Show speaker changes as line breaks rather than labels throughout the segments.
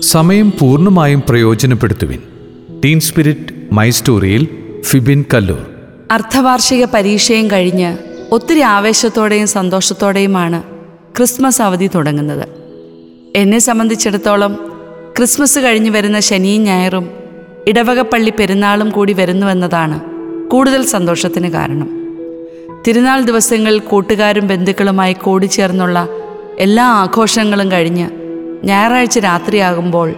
സമയം പൂർണമായും പ്രയോജനപ്പെടുത്തുവിൻ. ടീൻ സ്പിരിറ്റ് മൈ സ്റ്റോറിയിൽ ഫിബിൻ കല്ലൂർ.
അർദ്ധവാർഷിക പരീക്ഷയും കഴിഞ്ഞ് ഒത്തിരി ആവേശത്തോടെയും സന്തോഷത്തോടെയുമാണ് ക്രിസ്മസ് അവധി തുടങ്ങുന്നത്. എന്നെ സംബന്ധിച്ചിടത്തോളം ക്രിസ്മസ് കഴിഞ്ഞ് വരുന്ന ശനിയും ഞായറും ഇടവകപ്പള്ളി പെരുന്നാളും കൂടി വരുന്നുവെന്നതാണ് കൂടുതൽ സന്തോഷത്തിന് കാരണം. തിരുനാൾ ദിവസങ്ങളിൽ കൂട്ടുകാരും ബന്ധുക്കളുമായി കൂടിച്ചേർന്നുള്ള എല്ലാ ആഘോഷങ്ങളും കഴിഞ്ഞ് ഞായറാഴ്ച രാത്രിയാകുമ്പോൾ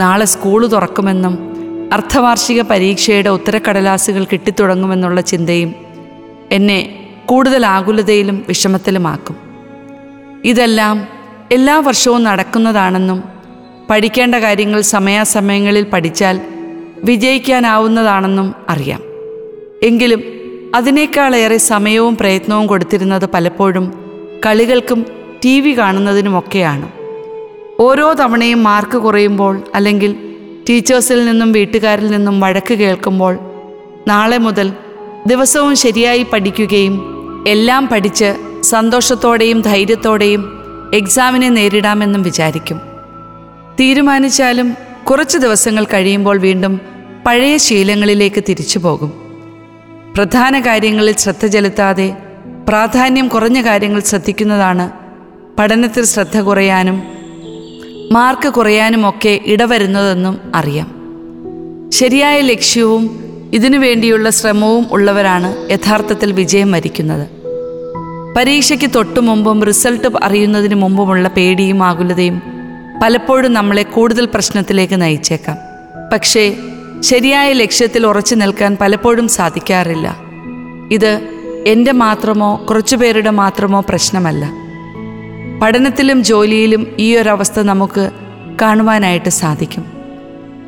നാളെ സ്കൂൾ തുറക്കുമെന്നും അർദ്ധവാർഷിക പരീക്ഷയുടെ ഉത്തരക്കടലാസുകൾ കിട്ടിത്തുടങ്ങുമെന്നുള്ള ചിന്തയും എന്നെ കൂടുതൽ ആകുലതയിലും വിഷമത്തിലുമാക്കും. ഇതെല്ലാം എല്ലാ വർഷവും നടക്കുന്നതാണെന്നും പഠിക്കേണ്ട കാര്യങ്ങൾ സമയാസമയങ്ങളിൽ പഠിച്ചാൽ വിജയിക്കാനാവുന്നതാണെന്നും അറിയാം. എങ്കിലും അതിനേക്കാളേറെ സമയവും പ്രയത്നവും കൊടുത്തിരുന്നത് പലപ്പോഴും കളികൾക്കും ടി വി കാണുന്നതിനുമൊക്കെയാണ്. ഓരോ തവണയും മാർക്ക് കുറയുമ്പോൾ അല്ലെങ്കിൽ ടീച്ചേഴ്സിൽ നിന്നും വീട്ടുകാരിൽ നിന്നും വഴക്ക് കേൾക്കുമ്പോൾ നാളെ മുതൽ ദിവസവും ശരിയായി പഠിക്കുകയും എല്ലാം പഠിച്ച് സന്തോഷത്തോടെയും ധൈര്യത്തോടെയും എക്സാമിനെ നേരിടാമെന്നും വിചാരിക്കും. തീരുമാനിച്ചാലും കുറച്ച് ദിവസങ്ങൾ കഴിയുമ്പോൾ വീണ്ടും പഴയ ശീലങ്ങളിലേക്ക് തിരിച്ചു പോകും. പ്രധാന കാര്യങ്ങളിൽ ശ്രദ്ധ ചെലുത്താതെ പ്രാധാന്യം കുറഞ്ഞ കാര്യങ്ങൾ ശ്രദ്ധിക്കുന്നതാണ് പഠനത്തിൽ ശ്രദ്ധ കുറയാനും മാർക്ക് കുറയാനുമൊക്കെ ഇടവരുന്നതെന്നും അറിയാം. ശരിയായ ലക്ഷ്യവും ഇതിനു വേണ്ടിയുള്ള ശ്രമവും ഉള്ളവരാണ് യഥാർത്ഥത്തിൽ വിജയം വരിക്കുന്നത്. പരീക്ഷയ്ക്ക് തൊട്ടു മുമ്പും റിസൾട്ട് അറിയുന്നതിന് മുമ്പുമുള്ള പേടിയും ആകുലതയും പലപ്പോഴും നമ്മളെ കൂടുതൽ പ്രശ്നത്തിലേക്ക് നയിച്ചേക്കാം. പക്ഷേ ശരിയായ ലക്ഷ്യത്തിൽ ഉറച്ചു നിൽക്കാൻ പലപ്പോഴും സാധിക്കാറില്ല. ഇത് എന്റെ മാത്രമോ കുറച്ചുപേരുടെ മാത്രമോ പ്രശ്നമല്ല. പഠനത്തിലും ജോലിയിലും ഈ ഒരവസ്ഥ നമുക്ക് കാണുവാനായിട്ട് സാധിക്കും.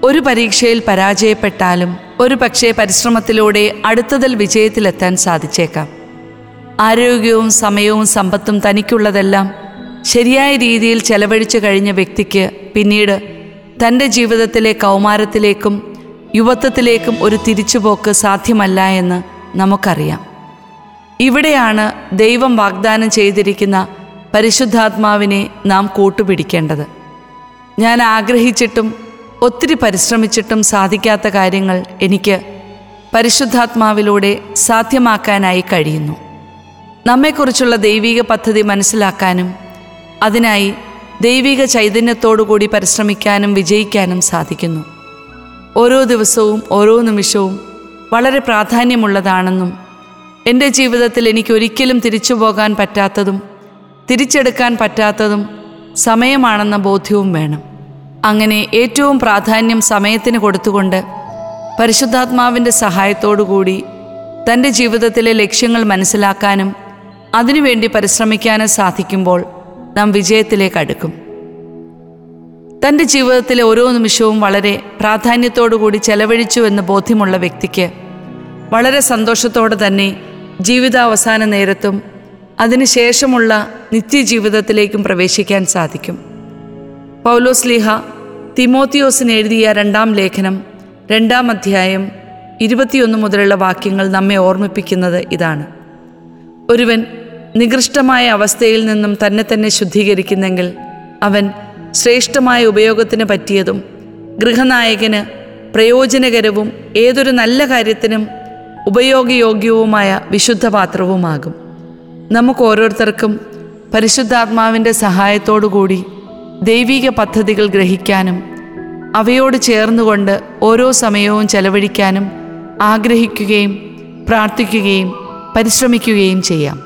ഒരു പരീക്ഷയിൽ പരാജയപ്പെട്ടാലും ഒരു പക്ഷേ പരിശ്രമത്തിലൂടെ അടുത്തതിൽ വിജയത്തിലെത്താൻ സാധിച്ചേക്കാം. ആരോഗ്യവും സമയവും സമ്പത്തും തനിക്കുള്ളതെല്ലാം ശരിയായ രീതിയിൽ ചെലവഴിച്ചു കഴിഞ്ഞ വ്യക്തിക്ക് പിന്നീട് തന്റെ ജീവിതത്തിലെ കൗമാരത്തിലേക്കും യുവത്വത്തിലേക്കും ഒരു തിരിച്ചുപോക്ക് സാധ്യമല്ല എന്ന് നമുക്കറിയാം. ഇവിടെയാണ് ദൈവം വാഗ്ദാനം ചെയ്തിരിക്കുന്ന പരിശുദ്ധാത്മാവിനെ നാം കൂട്ടുപിടിക്കേണ്ടത്. ഞാൻ ആഗ്രഹിച്ചിട്ടും ഒത്തിരി പരിശ്രമിച്ചിട്ടും സാധിക്കാത്ത കാര്യങ്ങൾ എനിക്ക് പരിശുദ്ധാത്മാവിലൂടെ സാധ്യമാക്കാനായി കഴിയുന്നു. നമ്മെക്കുറിച്ചുള്ള ദൈവിക പദ്ധതി മനസ്സിലാക്കാനും അതിനായി ദൈവിക ചൈതന്യത്തോടുകൂടി പരിശ്രമിക്കാനും വിജയിക്കാനും സാധിക്കുന്നു. ഓരോ ദിവസവും ഓരോ നിമിഷവും വളരെ പ്രാധാന്യമുള്ളതാണെന്നും എന്റെ ജീവിതത്തിൽ എനിക്കൊരിക്കലും തിരിച്ചു പോകാൻ പറ്റാത്തതും തിരിച്ചെടുക്കാൻ പറ്റാത്തതും സമയമാണെന്ന ബോധ്യവും വേണം. അങ്ങനെ ഏറ്റവും പ്രാധാന്യം സമയത്തിന് കൊടുത്തുകൊണ്ട് പരിശുദ്ധാത്മാവിന്റെ സഹായത്തോടുകൂടി തന്റെ ജീവിതത്തിലെ ലക്ഷ്യങ്ങൾ മനസ്സിലാക്കാനും അതിനുവേണ്ടി പരിശ്രമിക്കാനും സാധിക്കുമ്പോൾ നാം വിജയത്തിലേക്ക് അടുക്കും. തന്റെ ജീവിതത്തിലെ ഓരോ നിമിഷവും വളരെ പ്രാധാന്യത്തോടുകൂടി ചെലവഴിച്ചു എന്ന് ബോധ്യമുള്ള വ്യക്തിക്ക് വളരെ സന്തോഷത്തോടെ തന്നെ ജീവിതാവസാന നേരത്തും അതിനുശേഷമുള്ള നിത്യജീവിതത്തിലേക്കും പ്രവേശിക്കാൻ സാധിക്കും. പൗലോസ് ലീഹ തിമോത്തിയോസിന് എഴുതിയ രണ്ടാം ലേഖനം രണ്ടാം അധ്യായം ഇരുപത്തിയൊന്ന് മുതലുള്ള വാക്യങ്ങൾ നമ്മെ ഓർമ്മിപ്പിക്കുന്നത് ഇതാണ്. ഒരുവൻ നികൃഷ്ടമായ അവസ്ഥയിൽ നിന്നും തന്നെ തന്നെ ശുദ്ധീകരിക്കുന്നെങ്കിൽ അവൻ ശ്രേഷ്ഠമായ ഉപയോഗത്തിന് പറ്റിയതും ഗൃഹനായകന് പ്രയോജനകരവും ഏതൊരു നല്ല കാര്യത്തിനും ഉപയോഗയോഗ്യവുമായ വിശുദ്ധ പാത്രവുമാകും നമുക്ക് ഓരോരുത്തർക്കും പരിശുദ്ധാത്മാവിന്റെ സഹായത്തോടുകൂടി ദൈവിക പദ്ധതികൾ ഗ്രഹിക്കാനും അവയോട് ചേർന്നുകൊണ്ട് ഓരോ സമയവും ചെലവഴിക്കാനും ആഗ്രഹിക്കുകയും പ്രാർത്ഥിക്കുകയും പരിശ്രമിക്കുകയും ചെയ്യാം.